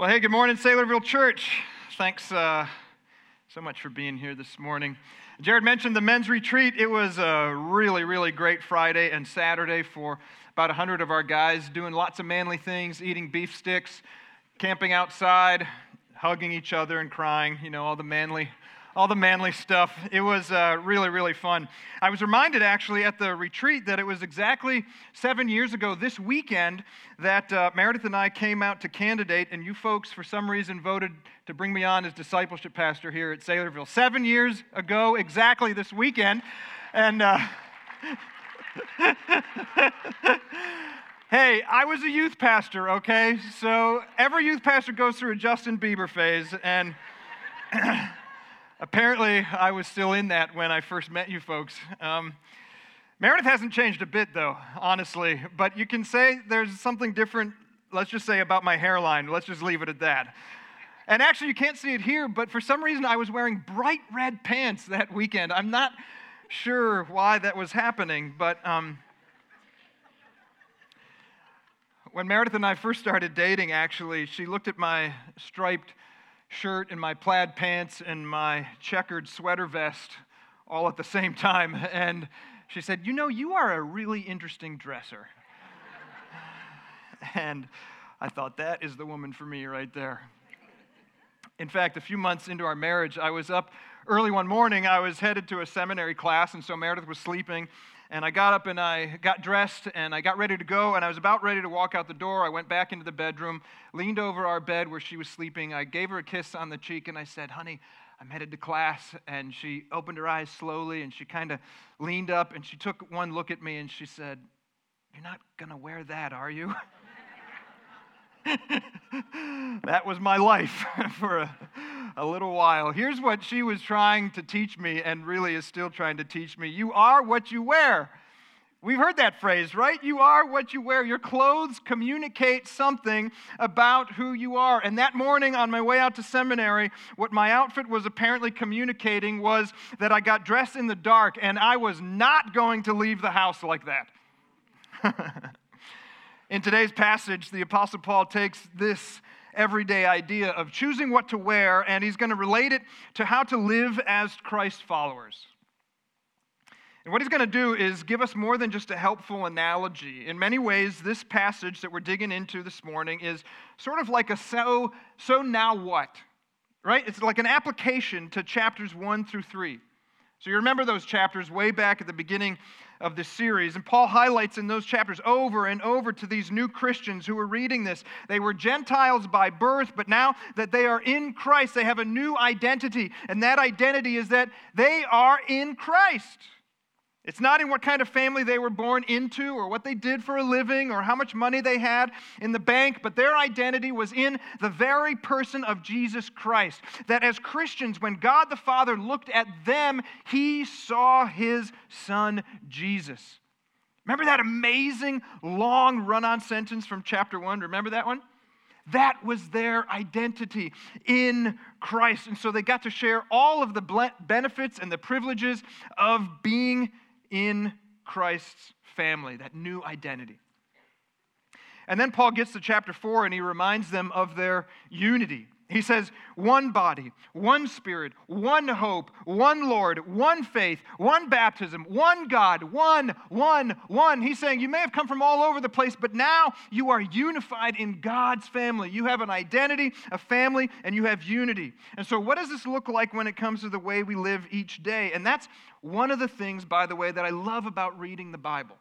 Well, hey, good morning, Saylorville Church. Thanks uh, so much for being here this morning. Jared mentioned the men's retreat. It was a really, really great Friday and Saturday for about 100 of our guys doing lots of manly things, eating beef sticks, camping outside, hugging each other and crying, you know, all the manly all the manly stuff. It was uh, really, really fun. I was reminded actually at the retreat that it was exactly seven years ago this weekend that uh, Meredith and I came out to candidate, and you folks, for some reason, voted to bring me on as discipleship pastor here at Saylorville. Seven years ago, exactly this weekend. And. Uh, Hey, I was a youth pastor, okay? So every youth pastor goes through a Justin Bieber phase, and Apparently, I was still in that when I first met you folks. Um, Meredith hasn't changed a bit, though, honestly, but you can say there's something different, let's just say, about my hairline. Let's just leave it at that. And actually, you can't see it here, but for some reason, I was wearing bright red pants that weekend. I'm not sure why that was happening, but um, when Meredith and I first started dating, actually, she looked at my striped shirt and my plaid pants and my checkered sweater vest all at the same time. And she said, You know, you are a really interesting dresser. and I thought, That is the woman for me right there. In fact, a few months into our marriage, I was up early one morning. I was headed to a seminary class, and so Meredith was sleeping. And I got up and I got dressed and I got ready to go. And I was about ready to walk out the door. I went back into the bedroom, leaned over our bed where she was sleeping. I gave her a kiss on the cheek and I said, Honey, I'm headed to class. And she opened her eyes slowly and she kind of leaned up and she took one look at me and she said, You're not going to wear that, are you? that was my life for a, a, little while. Here's what she was trying to teach me, and really is still trying to teach me you are what you wear. We've heard that phrase, right? You are what you wear. Your clothes communicate something about who you are. And that morning on my way out to seminary, what my outfit was apparently communicating was that I got dressed in the dark and I was not going to leave the house like that. In today's passage, the Apostle Paul takes this everyday idea of choosing what to wear and he's going to relate it to how to live as Christ followers. And what he's going to do is give us more than just a helpful analogy. In many ways, this passage that we're digging into this morning is sort of like a so, so now what? Right? It's like an application to chapters 1 through 3. So you remember those chapters way back at the beginning of this series. And Paul highlights in those chapters over and over to these new Christians who are reading this. They were Gentiles by birth, but now that they are in Christ, they have a new identity. And that identity is that they are in Christ. It's not in what kind of family they were born into or what they did for a living or how much money they had in the bank, but their identity was in the very person of Jesus Christ. That as Christians, when God the Father looked at them, he saw his son Jesus. Remember that amazing long run on sentence from chapter 1? Remember that one? That was their identity in Christ. And so they got to share all of the benefits and the privileges of being in Christ's family, that new identity. And then Paul gets to chapter 4 and he reminds them of their unity. He says, one body, one spirit, one hope, one Lord, one faith, one baptism, one God, one, one, one. He's saying, You may have come from all over the place, but now you are unified in God's family. You have an identity, a family, and you have unity. And so, what does this look like when it comes to the way we live each day? And that's one of the things, by the way, that I love about reading the Bible.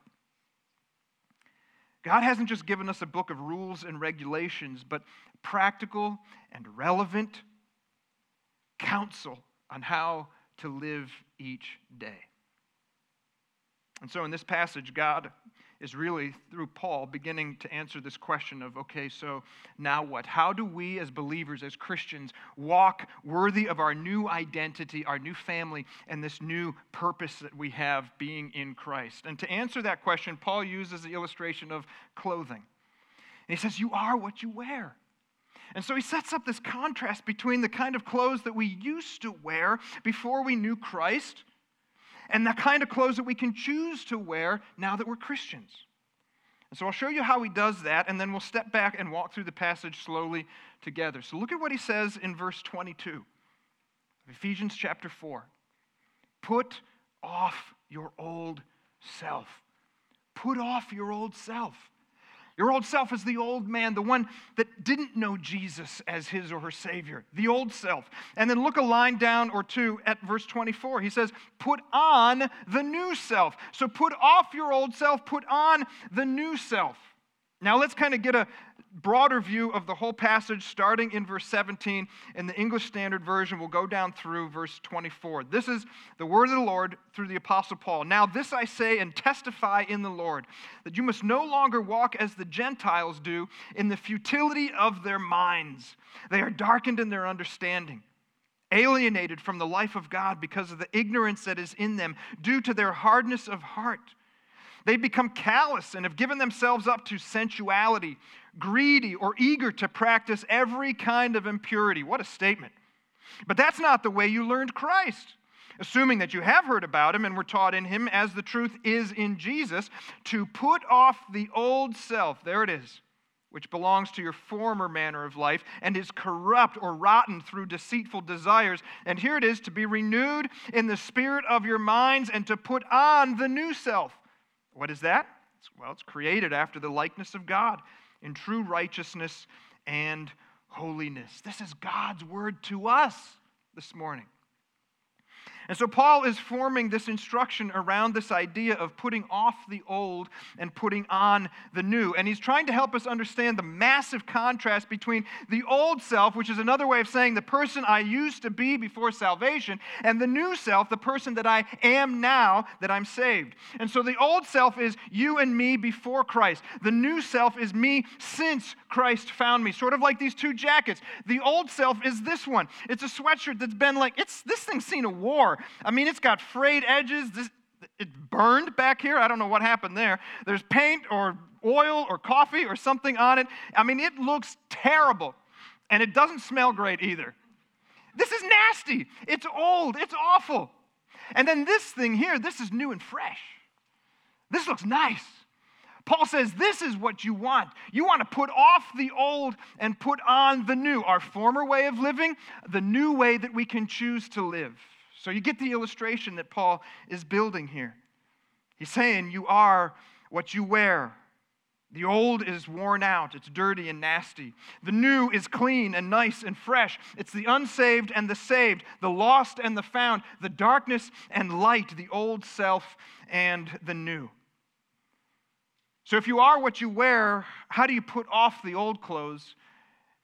God hasn't just given us a book of rules and regulations, but practical and relevant counsel on how to live each day. And so in this passage, God is really, through Paul, beginning to answer this question of okay, so now what? How do we as believers, as Christians, walk worthy of our new identity, our new family, and this new purpose that we have being in Christ? And to answer that question, Paul uses the illustration of clothing. And he says, You are what you wear. And so he sets up this contrast between the kind of clothes that we used to wear before we knew Christ and the kind of clothes that we can choose to wear now that we're Christians. And so I'll show you how he does that, and then we'll step back and walk through the passage slowly together. So look at what he says in verse 22 of Ephesians chapter 4. Put off your old self. Put off your old self. Your old self is the old man, the one that didn't know Jesus as his or her Savior, the old self. And then look a line down or two at verse 24. He says, Put on the new self. So put off your old self, put on the new self. Now let's kind of get a broader view of the whole passage starting in verse 17 in the English Standard Version. We'll go down through verse 24. This is the word of the Lord through the Apostle Paul. Now, this I say and testify in the Lord, that you must no longer walk as the Gentiles do in the futility of their minds. They are darkened in their understanding alienated from the life of God because of the ignorance that is in them due to their hardness of heart. They've become callous and have given themselves up to sensuality, greedy, or eager to practice every kind of impurity. What a statement. But that's not the way you learned Christ. Assuming that you have heard about him and were taught in him as the truth is in Jesus, to put off the old self, there it is, which belongs to your former manner of life and is corrupt or rotten through deceitful desires. And here it is to be renewed in the spirit of your minds and to put on the new self what is that? Well, it's created after the likeness of God in true righteousness and holiness. This is God's word to us this morning. And so Paul is forming this instruction around this idea of putting off the old and putting on the new. And he's trying to help us understand the massive contrast between the old self, which is another way of saying the person I used to be before salvation, and the new self, the person that I am now that I'm saved. And so the old self is you and me before Christ. The new self is me since Christ found me. Sort of like these two jackets. The old self is this one. It's a sweatshirt that's been like, it's this thing's seen a war. I mean, it's got frayed edges. This, it burned back here. I don't know what happened there. There's paint or oil or coffee or something on it. I mean, it looks terrible. And it doesn't smell great either. This is nasty. It's old. It's awful. And then this thing here, this is new and fresh. This looks nice. Paul says this is what you want. You want to put off the old and put on the new, our former way of living, the new way that we can choose to live. So you get the illustration that Paul is building here. He's saying you are what you wear. The old is worn out, it's dirty and nasty. The new is clean and nice and fresh. It's the unsaved and the saved, the lost and the found, the darkness and light, the old self and the new. So, if you are what you wear, how do you put off the old clothes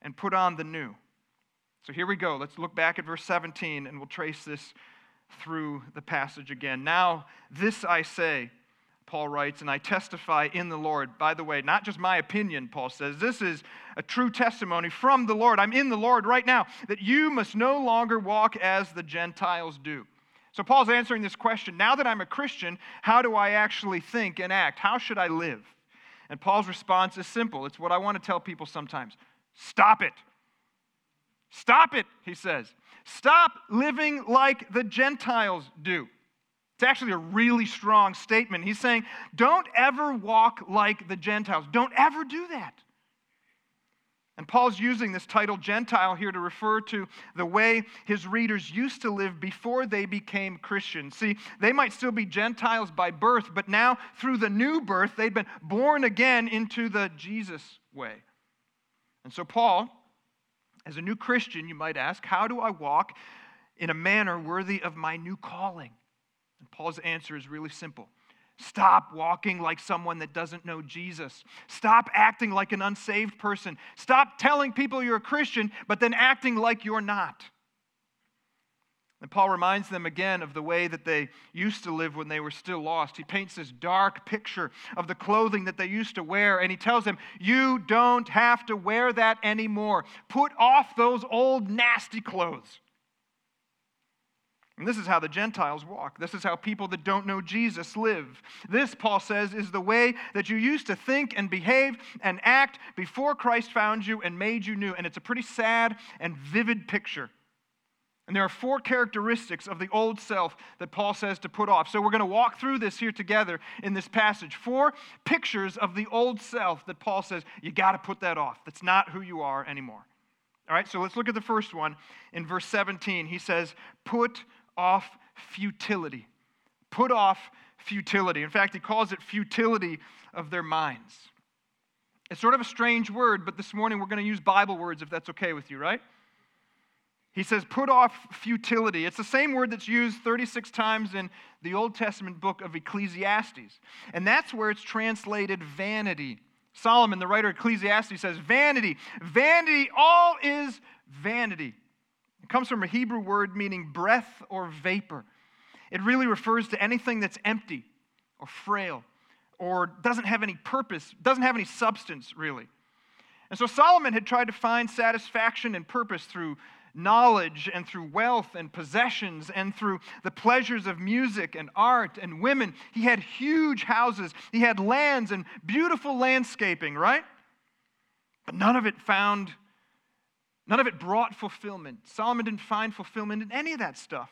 and put on the new? So here we go. Let's look back at verse 17 and we'll trace this through the passage again. Now, this I say, Paul writes, and I testify in the Lord. By the way, not just my opinion, Paul says. This is a true testimony from the Lord. I'm in the Lord right now, that you must no longer walk as the Gentiles do. So, Paul's answering this question now that I'm a Christian, how do I actually think and act? How should I live? And Paul's response is simple. It's what I want to tell people sometimes stop it. Stop it, he says. Stop living like the Gentiles do. It's actually a really strong statement. He's saying, don't ever walk like the Gentiles. Don't ever do that. And Paul's using this title Gentile here to refer to the way his readers used to live before they became Christians. See, they might still be Gentiles by birth, but now through the new birth, they'd been born again into the Jesus way. And so Paul as a new Christian, you might ask, how do I walk in a manner worthy of my new calling? And Paul's answer is really simple. Stop walking like someone that doesn't know Jesus. Stop acting like an unsaved person. Stop telling people you're a Christian, but then acting like you're not. And Paul reminds them again of the way that they used to live when they were still lost. He paints this dark picture of the clothing that they used to wear, and he tells them, You don't have to wear that anymore. Put off those old, nasty clothes. And this is how the Gentiles walk. This is how people that don't know Jesus live. This, Paul says, is the way that you used to think and behave and act before Christ found you and made you new. And it's a pretty sad and vivid picture. And there are four characteristics of the old self that Paul says to put off. So we're going to walk through this here together in this passage. Four pictures of the old self that Paul says you got to put that off. That's not who you are anymore. All right, so let's look at the first one. In verse 17, he says, Put off futility. Put off futility. In fact, he calls it futility of their minds. It's sort of a strange word, but this morning we're going to use Bible words if that's okay with you, right? He says, put off futility. It's the same word that's used 36 times in the Old Testament book of Ecclesiastes. And that's where it's translated vanity. Solomon, the writer of Ecclesiastes, says, Vanity, vanity, all is vanity. It comes from a Hebrew word meaning breath or vapor. It really refers to anything that's empty or frail or doesn't have any purpose, doesn't have any substance, really. And so Solomon had tried to find satisfaction and purpose through knowledge and through wealth and possessions and through the pleasures of music and art and women. He had huge houses, he had lands and beautiful landscaping, right? But none of it found, none of it brought fulfillment. Solomon didn't find fulfillment in any of that stuff.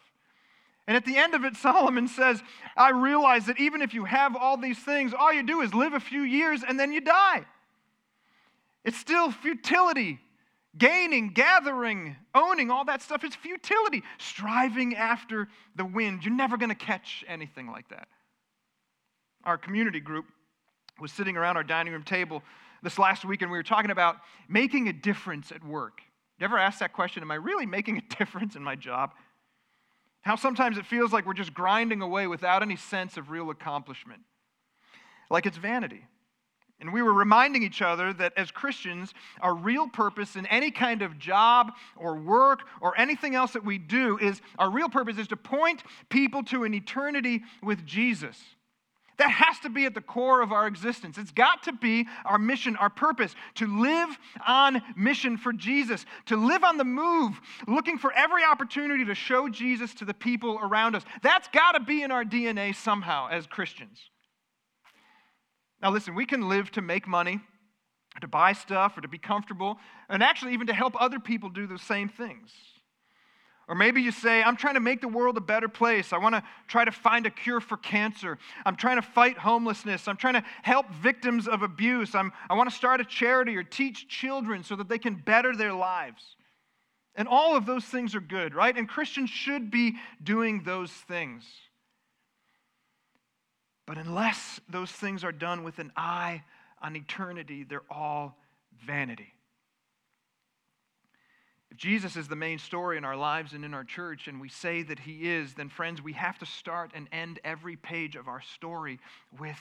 And at the end of it, Solomon says, I realize that even if you have all these things, all you do is live a few years and then you die. It's still futility Gaining, gathering, owning, all that stuff is futility. Striving after the wind. You're never going to catch anything like that. Our community group was sitting around our dining room table this last week and we were talking about making a difference at work. You ever ask that question? Am I really making a difference in my job? How sometimes it feels like we're just grinding away without any sense of real accomplishment. Like it's vanity. And we were reminding each other that as Christians, our real purpose in any kind of job or work or anything else that we do is our real purpose is to point people to an eternity with Jesus. That has to be at the core of our existence. It's got to be our mission, our purpose, to live on mission for Jesus, to live on the move, looking for every opportunity to show Jesus to the people around us. That's got to be in our DNA somehow as Christians. Now, listen, we can live to make money, to buy stuff, or to be comfortable, and actually even to help other people do the same things. Or maybe you say, I'm trying to make the world a better place. I want to try to find a cure for cancer. I'm trying to fight homelessness. I'm trying to help victims of abuse. I'm, I want to start a charity or teach children so that they can better their lives. And all of those things are good, right? And Christians should be doing those things. But unless those things are done with an eye on eternity, they're all vanity. If Jesus is the main story in our lives and in our church, and we say that he is, then, friends, we have to start and end every page of our story with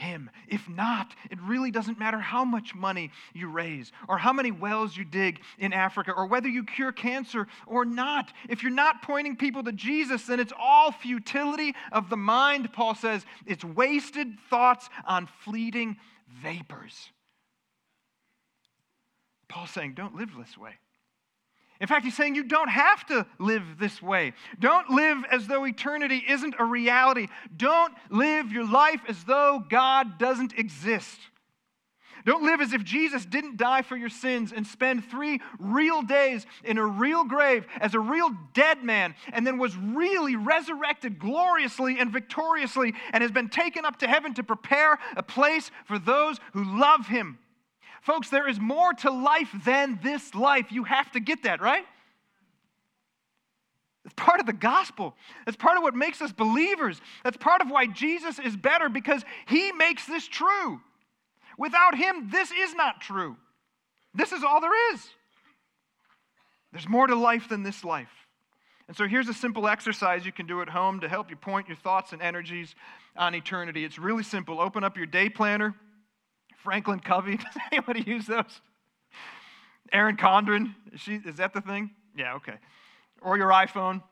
him. If not, it really doesn't matter how much money you raise, or how many wells you dig in Africa, or whether you cure cancer or not. If you're not pointing people to Jesus, then it's all futility of the mind, Paul says. It's wasted thoughts on fleeting vapors. Paul's saying, don't live this way. In fact, he's saying you don't have to live this way. Don't live as though eternity isn't a reality. Don't live your life as though God doesn't exist. Don't live as if Jesus didn't die for your sins and spend three real days in a real grave as a real dead man and then was really resurrected gloriously and victoriously and has been taken up to heaven to prepare a place for those who love him. Folks, there is more to life than this life. You have to get that, right? It's part of the gospel. It's part of what makes us believers. That's part of why Jesus is better because he makes this true. Without him, this is not true. This is all there is. There's more to life than this life. And so here's a simple exercise you can do at home to help you point your thoughts and energies on eternity. It's really simple. Open up your day planner Franklin Covey. Does anybody use those? Erin Condren. Is, she, is that the thing? Yeah, okay. Or your iPhone.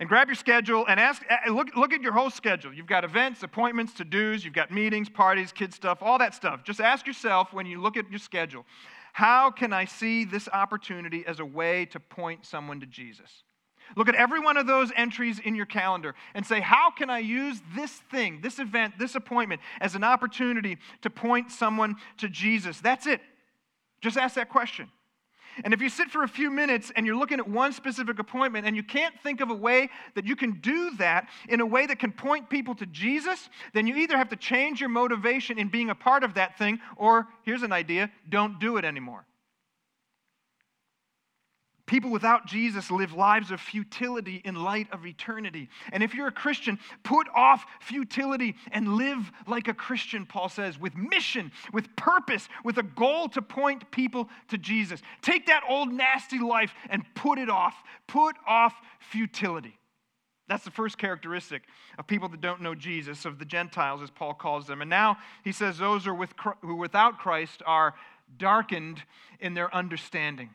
And grab your schedule and ask, look, look at your whole schedule. You've got events, appointments, to dos, you've got meetings, parties, kid stuff, all that stuff. Just ask yourself when you look at your schedule, how can I see this opportunity as a way to point someone to Jesus? Look at every one of those entries in your calendar and say, How can I use this thing, this event, this appointment as an opportunity to point someone to Jesus? That's it. Just ask that question. And if you sit for a few minutes and you're looking at one specific appointment and you can't think of a way that you can do that in a way that can point people to Jesus, then you either have to change your motivation in being a part of that thing, or here's an idea don't do it anymore. People without Jesus live lives of futility in light of eternity. And if you're a Christian, put off futility and live like a Christian, Paul says, with mission, with purpose, with a goal to point people to Jesus. Take that old nasty life and put it off. Put off futility. That's the first characteristic of people that don't know Jesus, of the Gentiles, as Paul calls them. And now he says those who without Christ are darkened in their understanding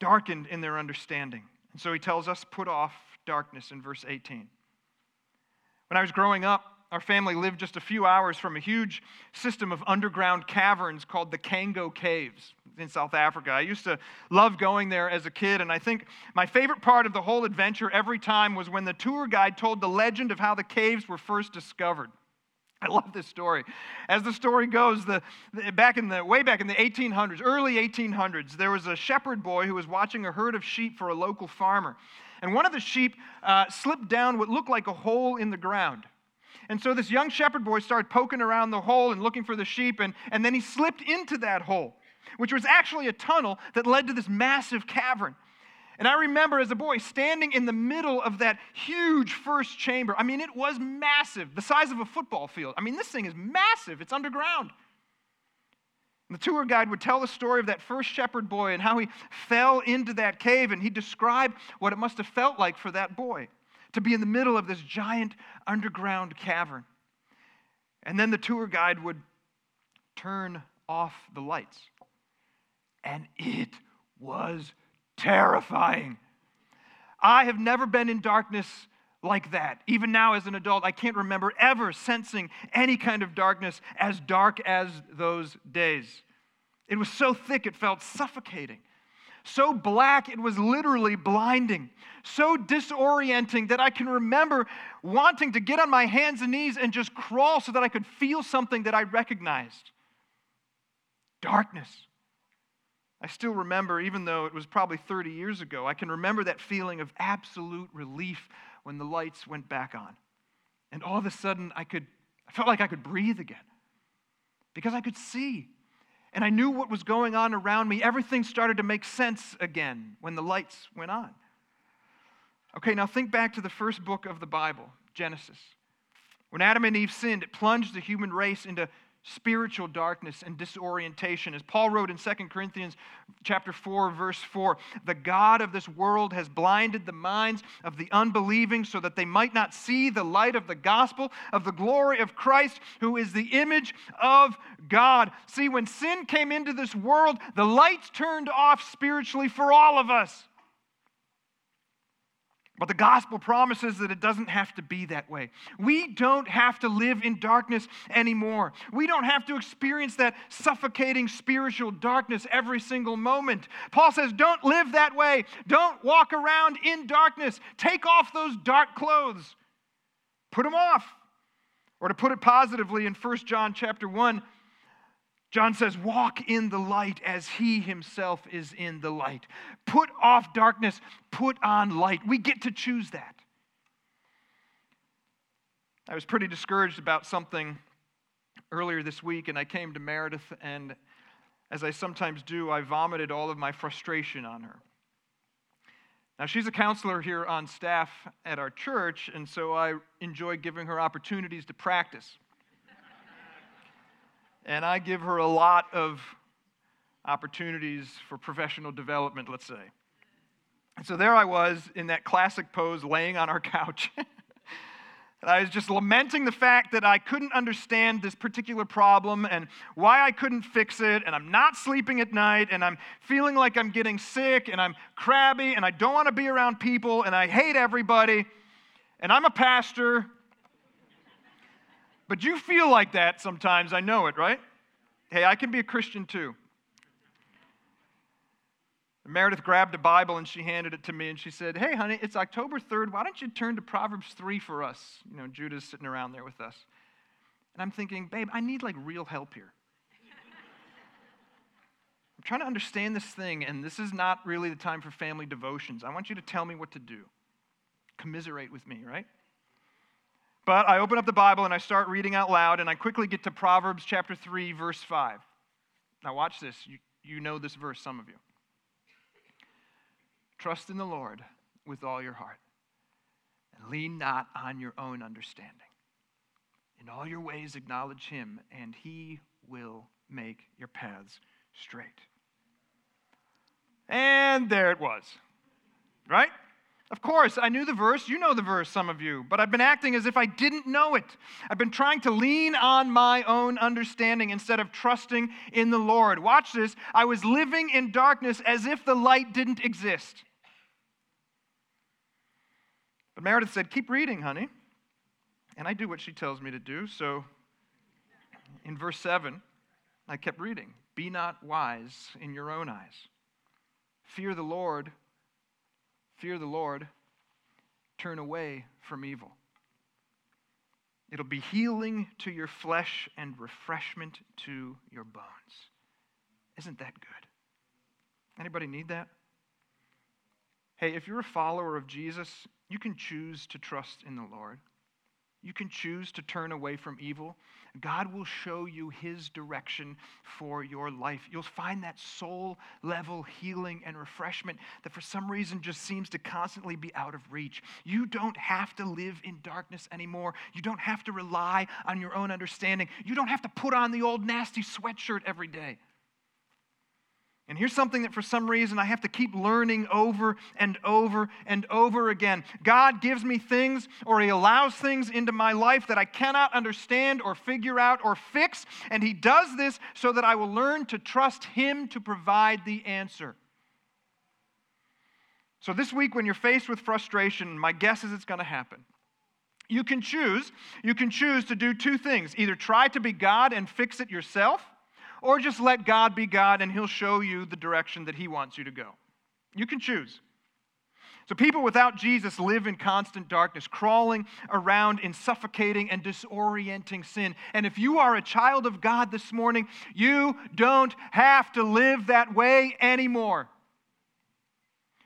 darkened in their understanding. And so he tells us, put off darkness in verse 18. When I was growing up, our family lived just a few hours from a huge system of underground caverns called the Cango Caves in South Africa. I used to love going there as a kid, and I think my favorite part of the whole adventure every time was when the tour guide told the legend of how the caves were first discovered. I love this story. As the story goes, the, the, back in the way back in the 1800s, early 1800s, there was a shepherd boy who was watching a herd of sheep for a local farmer, and one of the sheep uh, slipped down what looked like a hole in the ground. And so this young shepherd boy started poking around the hole and looking for the sheep, and, and then he slipped into that hole, which was actually a tunnel that led to this massive cavern. And I remember as a boy standing in the middle of that huge first chamber. I mean, it was massive, the size of a football field. I mean, this thing is massive, it's underground. And the tour guide would tell the story of that first shepherd boy and how he fell into that cave, and he described what it must have felt like for that boy to be in the middle of this giant underground cavern. And then the tour guide would turn off the lights. And it was terrifying. I have never been in darkness like that. Even now, as an adult, I can't remember ever sensing any kind of darkness as dark as those days. It was so thick, it felt suffocating. So black, it was literally blinding. So disorienting that I can remember wanting to get on my hands and knees and just crawl so that I could feel something that I recognized darkness. I still remember, even though it was probably 30 years ago, I can remember that feeling of absolute relief when the lights went back on. And all of a sudden, I could, I felt like I could breathe again because I could see. And I knew what was going on around me. Everything started to make sense again when the lights went on. Okay, now think back to the first book of the Bible, Genesis. When Adam and Eve sinned, it plunged the human race into spiritual darkness and disorientation. As paul wrote in 2 corinthians chapter 4 verse 4 the god of this world has blinded the minds of the unbelieving so that they might not see the light of the gospel of the glory of christ who is the image of god. See when sin came into this world the lights turned off spiritually for all of us but the gospel promises that it doesn't have to be that way. We don't have to live in darkness anymore. We don't have to experience that suffocating spiritual darkness every single moment. Paul says, don't live that way. Don't walk around in darkness. Take off those dark clothes. Put them off. Or to put it positively in 1 John chapter 1, John says, Walk in the light as he himself is in the light. Put off darkness, put on light. We get to choose that. I was pretty discouraged about something earlier this week, and I came to Meredith, and as I sometimes do, I vomited all of my frustration on her. Now, she's a counselor here on staff at our church, and so I enjoy giving her opportunities to practice and I give her a lot of opportunities for professional development, let's say. And so there I was in that classic pose, laying on our couch. and I was just lamenting the fact that I couldn't understand this particular problem and why I couldn't fix it. And I'm not sleeping at night and I'm feeling like I'm getting sick and I'm crabby and I don't want to be around people and I hate everybody. And I'm a pastor but you feel like that sometimes, I know it, right? Hey, I can be a Christian too. Meredith grabbed a Bible and she handed it to me and she said, Hey, honey, it's October 3rd. Why don't you turn to Proverbs 3 for us? You know, Judah's sitting around there with us. And I'm thinking, Babe, I need like real help here. I'm trying to understand this thing, and this is not really the time for family devotions. I want you to tell me what to do. Commiserate with me, right? But I open up the Bible and I start reading out loud, and I quickly get to Proverbs chapter 3, verse 5. Now, watch this. You, you know this verse, some of you. Trust in the Lord with all your heart, and lean not on your own understanding. In all your ways, acknowledge him, and he will make your paths straight. And there it was, right? Of course, I knew the verse. You know the verse, some of you, but I've been acting as if I didn't know it. I've been trying to lean on my own understanding instead of trusting in the Lord. Watch this. I was living in darkness as if the light didn't exist. But Meredith said, Keep reading, honey. And I do what she tells me to do. So in verse 7, I kept reading Be not wise in your own eyes. Fear the Lord Fear the Lord, turn away from evil. It'll be healing to your flesh and refreshment to your bones. Isn't that good? Anybody need that? Hey, if you're a follower of Jesus, you can choose to trust in the Lord. You can choose to turn away from evil. God will show you his direction for your life. You'll find that soul level healing and refreshment that for some reason just seems to constantly be out of reach. You don't have to live in darkness anymore. You don't have to rely on your own understanding. You don't have to put on the old nasty sweatshirt every day. And here's something that for some reason I have to keep learning over and over and over again. God gives me things or He allows things into my life that I cannot understand or figure out or fix. And He does this so that I will learn to trust Him to provide the answer. So, this week, when you're faced with frustration, my guess is it's going to happen. You can choose. You can choose to do two things either try to be God and fix it yourself or just let God be God and He'll show you the direction that He wants you to go. You can choose. So, people without Jesus live in constant darkness, crawling around in suffocating and disorienting sin. And if you are a child of God this morning, you don't have to live that way anymore.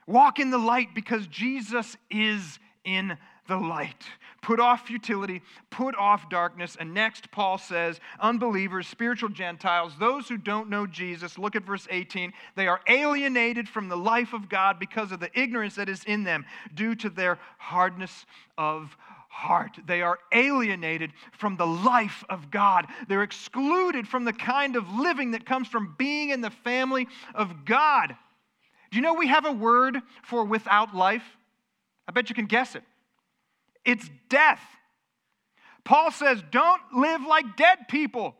Walk in the light because Jesus is in the light. Put off futility, put off darkness. And next, Paul says, unbelievers, spiritual Gentiles, those who don't know Jesus, look at verse 18, they are alienated from the life of God because of the ignorance that is in them due to their hardness of heart. They are alienated from the life of God. They're excluded from the kind of living that comes from being in the family of God. Do you know we have a word for without life? I bet you can guess it it's death. Paul says, don't live like dead people.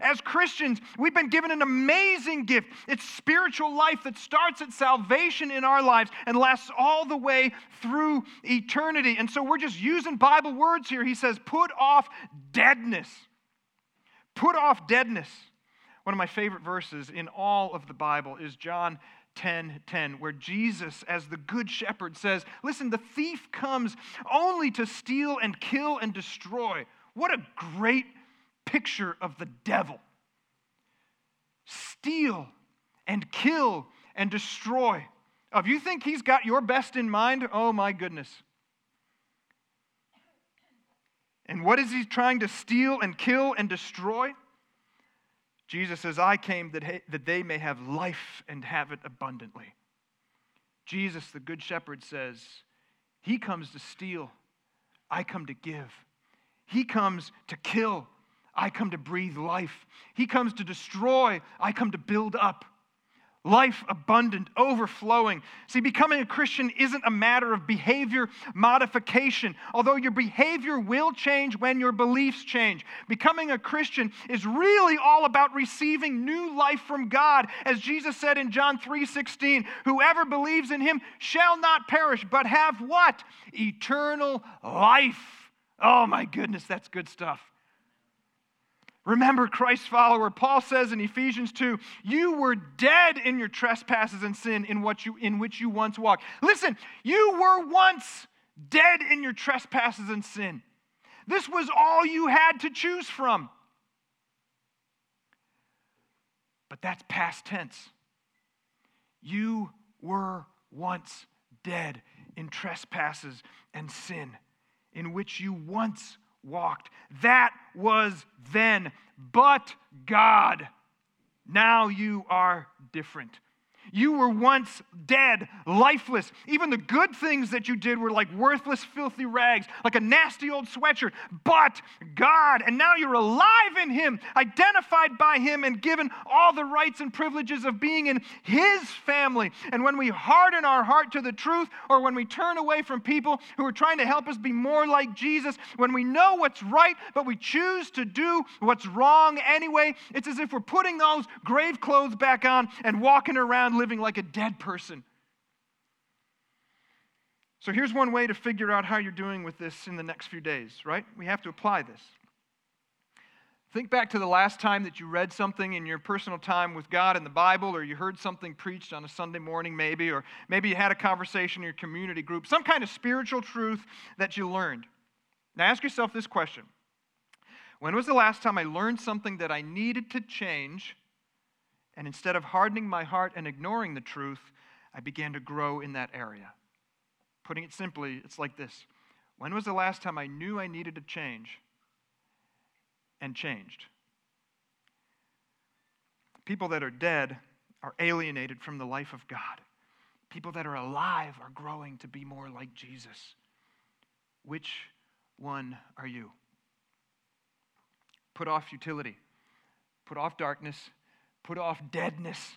As Christians, we've been given an amazing gift. It's spiritual life that starts at salvation in our lives and lasts all the way through eternity. And so we're just using Bible words here. He says, put off deadness. Put off deadness. One of my favorite verses in all of the Bible is John 10 10, where Jesus, as the good shepherd, says, Listen, the thief comes only to steal and kill and destroy. What a great picture of the devil. Steal and kill and destroy. If you think he's got your best in mind, oh my goodness. And what is he trying to steal and kill and destroy? Jesus says, I came that, that they may have life and have it abundantly. Jesus, the Good Shepherd, says, He comes to steal, I come to give. He comes to kill, I come to breathe life. He comes to destroy, I come to build up life abundant, overflowing. See, becoming a Christian isn't a matter of behavior modification, although your behavior will change when your beliefs change. Becoming a Christian is really all about receiving new life from God. As Jesus said in John 3:16, whoever believes in him shall not perish, but have what? Eternal life. Oh my goodness, that's good stuff. Remember, Christ's follower, Paul says in Ephesians 2, you were dead in your trespasses and sin in, what you, in which you once walked. Listen, you were once dead in your trespasses and sin. This was all you had to choose from. But that's past tense. You were once dead in trespasses and sin, in which you once walked. That was then. But God, now you are different. You were once dead, lifeless. Even the good things that you did were like worthless, filthy rags, like a nasty old sweatshirt. But God, and now you're alive in Him, identified by Him, and given all the rights and privileges of being in His family. And when we harden our heart to the truth, or when we turn away from people who are trying to help us be more like Jesus, when we know what's right, but we choose to do what's wrong anyway, it's as if we're putting those grave clothes back on and walking around living like a dead person. So here's one way to figure out how you're doing with this in the next few days, right? We have to apply this. Think back to the last time that you read something in your personal time with God in the Bible, or you heard something preached on a Sunday morning, maybe, or maybe you had a conversation in your community group, some kind of spiritual truth that you learned. Now ask yourself this question When was the last time I learned something that I needed to change and instead of hardening my heart and ignoring the truth, I began to grow in that area. Putting it simply, it's like this When was the last time I knew I needed to change and changed? People that are dead are alienated from the life of God. People that are alive are growing to be more like Jesus. Which one are you? Put off futility, put off darkness, put off deadness.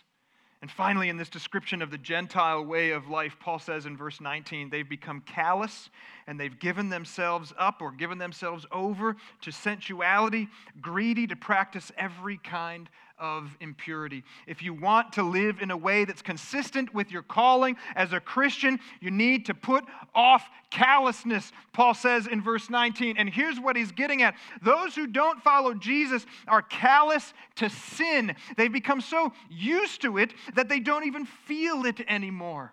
And finally, in this description of the Gentile way of life, Paul says in verse 19, they've become callous and they've given themselves up or given themselves over to sensuality, greedy to practice every kind of impurity. If you want to live in a way that's consistent with your calling as a Christian, you need to put off callousness, Paul says in verse 19. And here's what he's getting at those who don't follow Jesus are callous to sin. They've become so used to it that they don't even feel it anymore.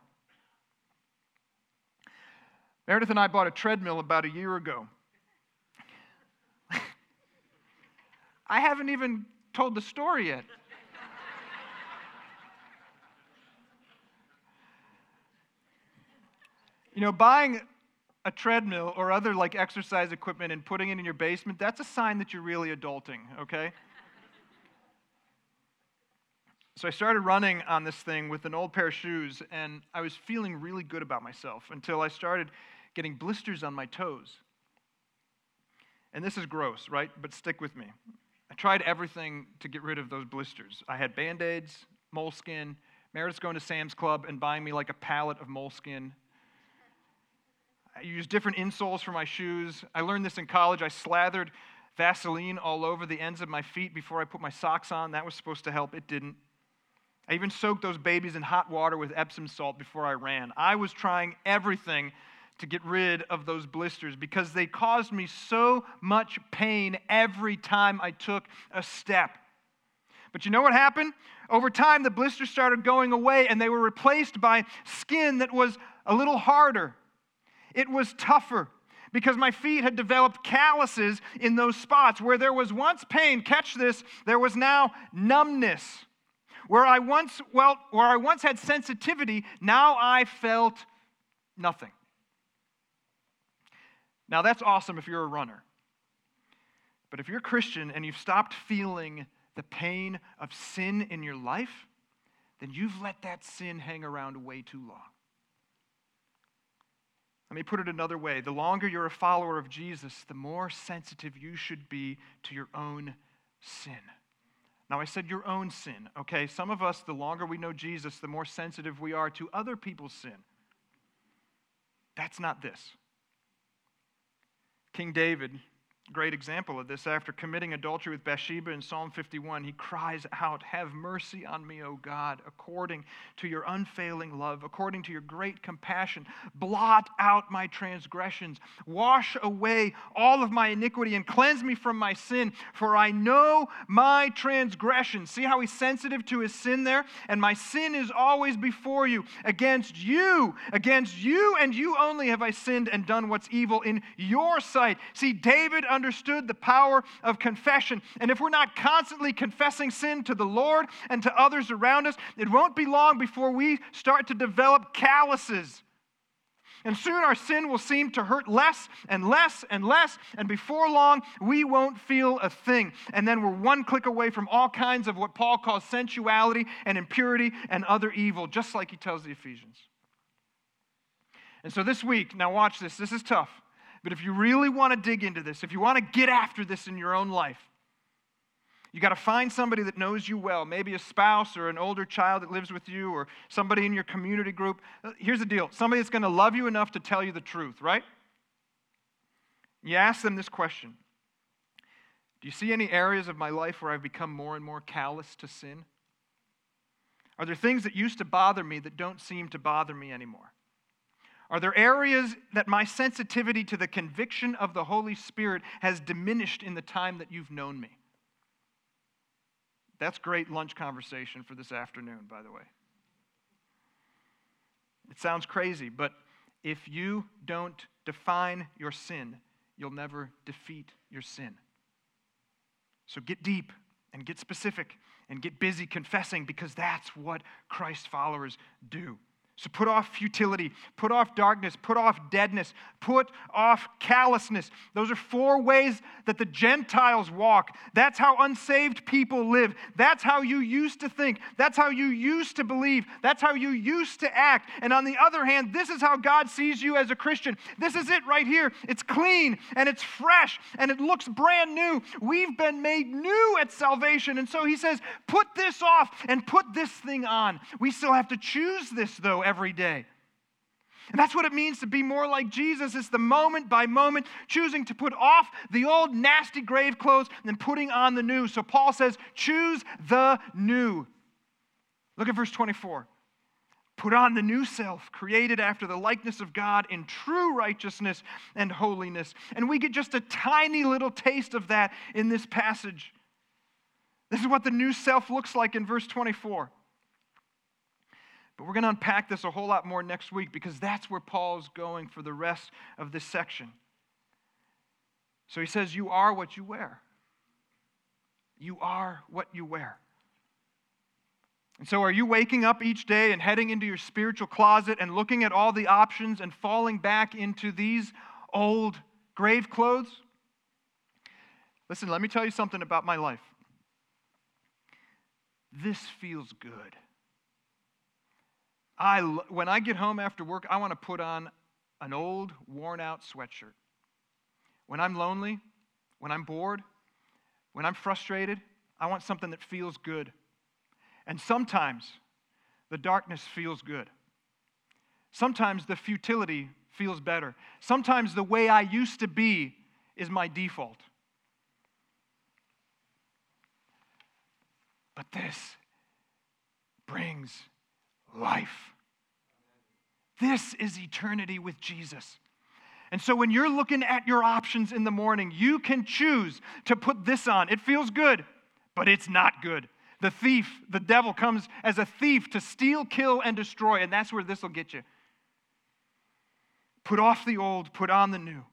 Meredith and I bought a treadmill about a year ago. I haven't even told the story yet. you know, buying a treadmill or other like exercise equipment and putting it in your basement, that's a sign that you're really adulting, okay? So I started running on this thing with an old pair of shoes, and I was feeling really good about myself until I started getting blisters on my toes. And this is gross, right? But stick with me. I tried everything to get rid of those blisters. I had band aids, moleskin. Meredith's going to Sam's Club and buying me like a pallet of moleskin. I used different insoles for my shoes. I learned this in college. I slathered Vaseline all over the ends of my feet before I put my socks on. That was supposed to help. It didn't. I even soaked those babies in hot water with Epsom salt before I ran. I was trying everything to get rid of those blisters because they caused me so much pain every time I took a step. But you know what happened? Over time, the blisters started going away and they were replaced by skin that was a little harder. It was tougher because my feet had developed calluses in those spots where there was once pain. Catch this, there was now numbness. Where I once well, where I once had sensitivity, now I felt nothing. Now, that's awesome if you're a runner. But if you're a Christian and you've stopped feeling the pain of sin in your life, then you've let that sin hang around way too long. Let me put it another way. The longer you're a follower of Jesus, the more sensitive you should be to your own sin. Now, I said your own sin, okay? Some of us, the longer we know Jesus, the more sensitive we are to other people's sin. That's not this. King David great example of this. After committing adultery with Bathsheba in Psalm 51, he cries out, Have mercy on me, O God, according to your unfailing love, according to your great compassion. Blot out my transgressions, wash away all of my iniquity, and cleanse me from my sin, for I know my transgressions. See how he's sensitive to his sin there? And my sin is always before you. Against you, against you and you only have I sinned and done what's evil in your sight. See, David understood the power of confession. And if we're not constantly confessing sin to the Lord and to others around us, it won't be long before we start to develop calluses. And soon our sin will seem to hurt less and less and less, and before long, we won't feel a thing. And then we're one click away from all kinds of what Paul calls sensuality and impurity and other evil, just like he tells the Ephesians. And so this week, now watch this, this is tough. But if you really want to dig into this, if you want to get after this in your own life, you got to find somebody that knows you well, maybe a spouse or an older child that lives with you or somebody in your community group. Uh, here's the deal somebody that's going to love you enough to tell you the truth, right? You ask them this question Do you see any areas of my life where I've become more and more callous to sin? Are there things that used to bother me that don't seem to bother me anymore? Are there areas that my sensitivity to the conviction of the Holy Spirit has diminished in the time that you've known me? That's great lunch conversation for this afternoon, by the way. It sounds crazy, but if you don't define your sin, you'll never defeat your sin. So get deep and get specific and get busy confessing because that's what Christ followers do. So put off futility, put off darkness, put off deadness, put off callousness. Those are four ways that the Gentiles walk. That's how unsaved people live. That's how you used to think. That's how you used to believe. That's how you used to act. And on the other hand, this is how God sees you as a Christian. This is it right here. It's clean and it's fresh and it looks brand new. We've been made new at salvation. And so he says, put this off and put this thing on. We still have to choose this, though every day. And that's what it means to be more like Jesus. It's the moment by moment choosing to put off the old nasty grave clothes and putting on the new. So Paul says, choose the new. Look at verse 24. Put on the new self, created after the likeness of God in true righteousness and holiness. And we get just a tiny little taste of that in this passage. This is what the new self looks like in verse 24. But we're going to unpack this a whole lot more next week because that's where Paul's going for the rest of this section. So he says, You are what you wear. You are what you wear. And so, are you waking up each day and heading into your spiritual closet and looking at all the options and falling back into these old grave clothes? Listen, let me tell you something about my life. This feels good. I, when I get home after work, I want to put on an old, worn out sweatshirt. When I'm lonely, when I'm bored, when I'm frustrated, I want something that feels good. And sometimes the darkness feels good. Sometimes the futility feels better. Sometimes the way I used to be is my default. But this brings life. This is eternity with Jesus. And so when you're looking at your options in the morning, you can choose to put this on. It feels good, but it's not good. The thief, the devil, comes as a thief to steal, kill, and destroy, and that's where this will get you. Put off the old, put on the new,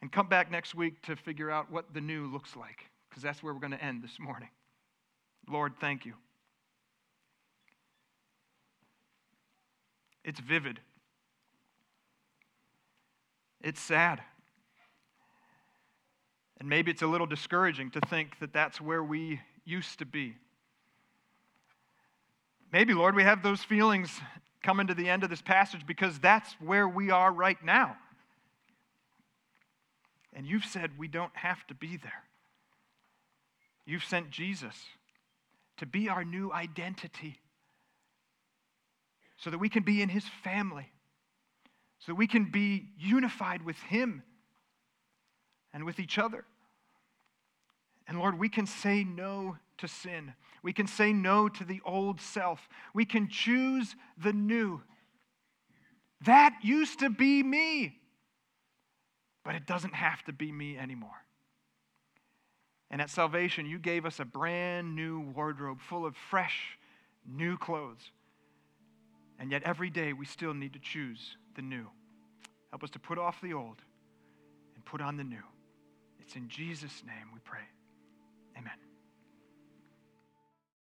and come back next week to figure out what the new looks like, because that's where we're going to end this morning. Lord, thank you. It's vivid. It's sad. And maybe it's a little discouraging to think that that's where we used to be. Maybe, Lord, we have those feelings coming to the end of this passage because that's where we are right now. And you've said we don't have to be there. You've sent Jesus to be our new identity so that we can be in his family, so that we can be unified with him and with each other. And Lord, we can say no to sin. We can say no to the old self. We can choose the new. That used to be me, but it doesn't have to be me anymore. And at salvation, you gave us a brand new wardrobe full of fresh, new clothes. And yet, every day, we still need to choose the new. Help us to put off the old and put on the new. It's in Jesus' name we pray. Amen.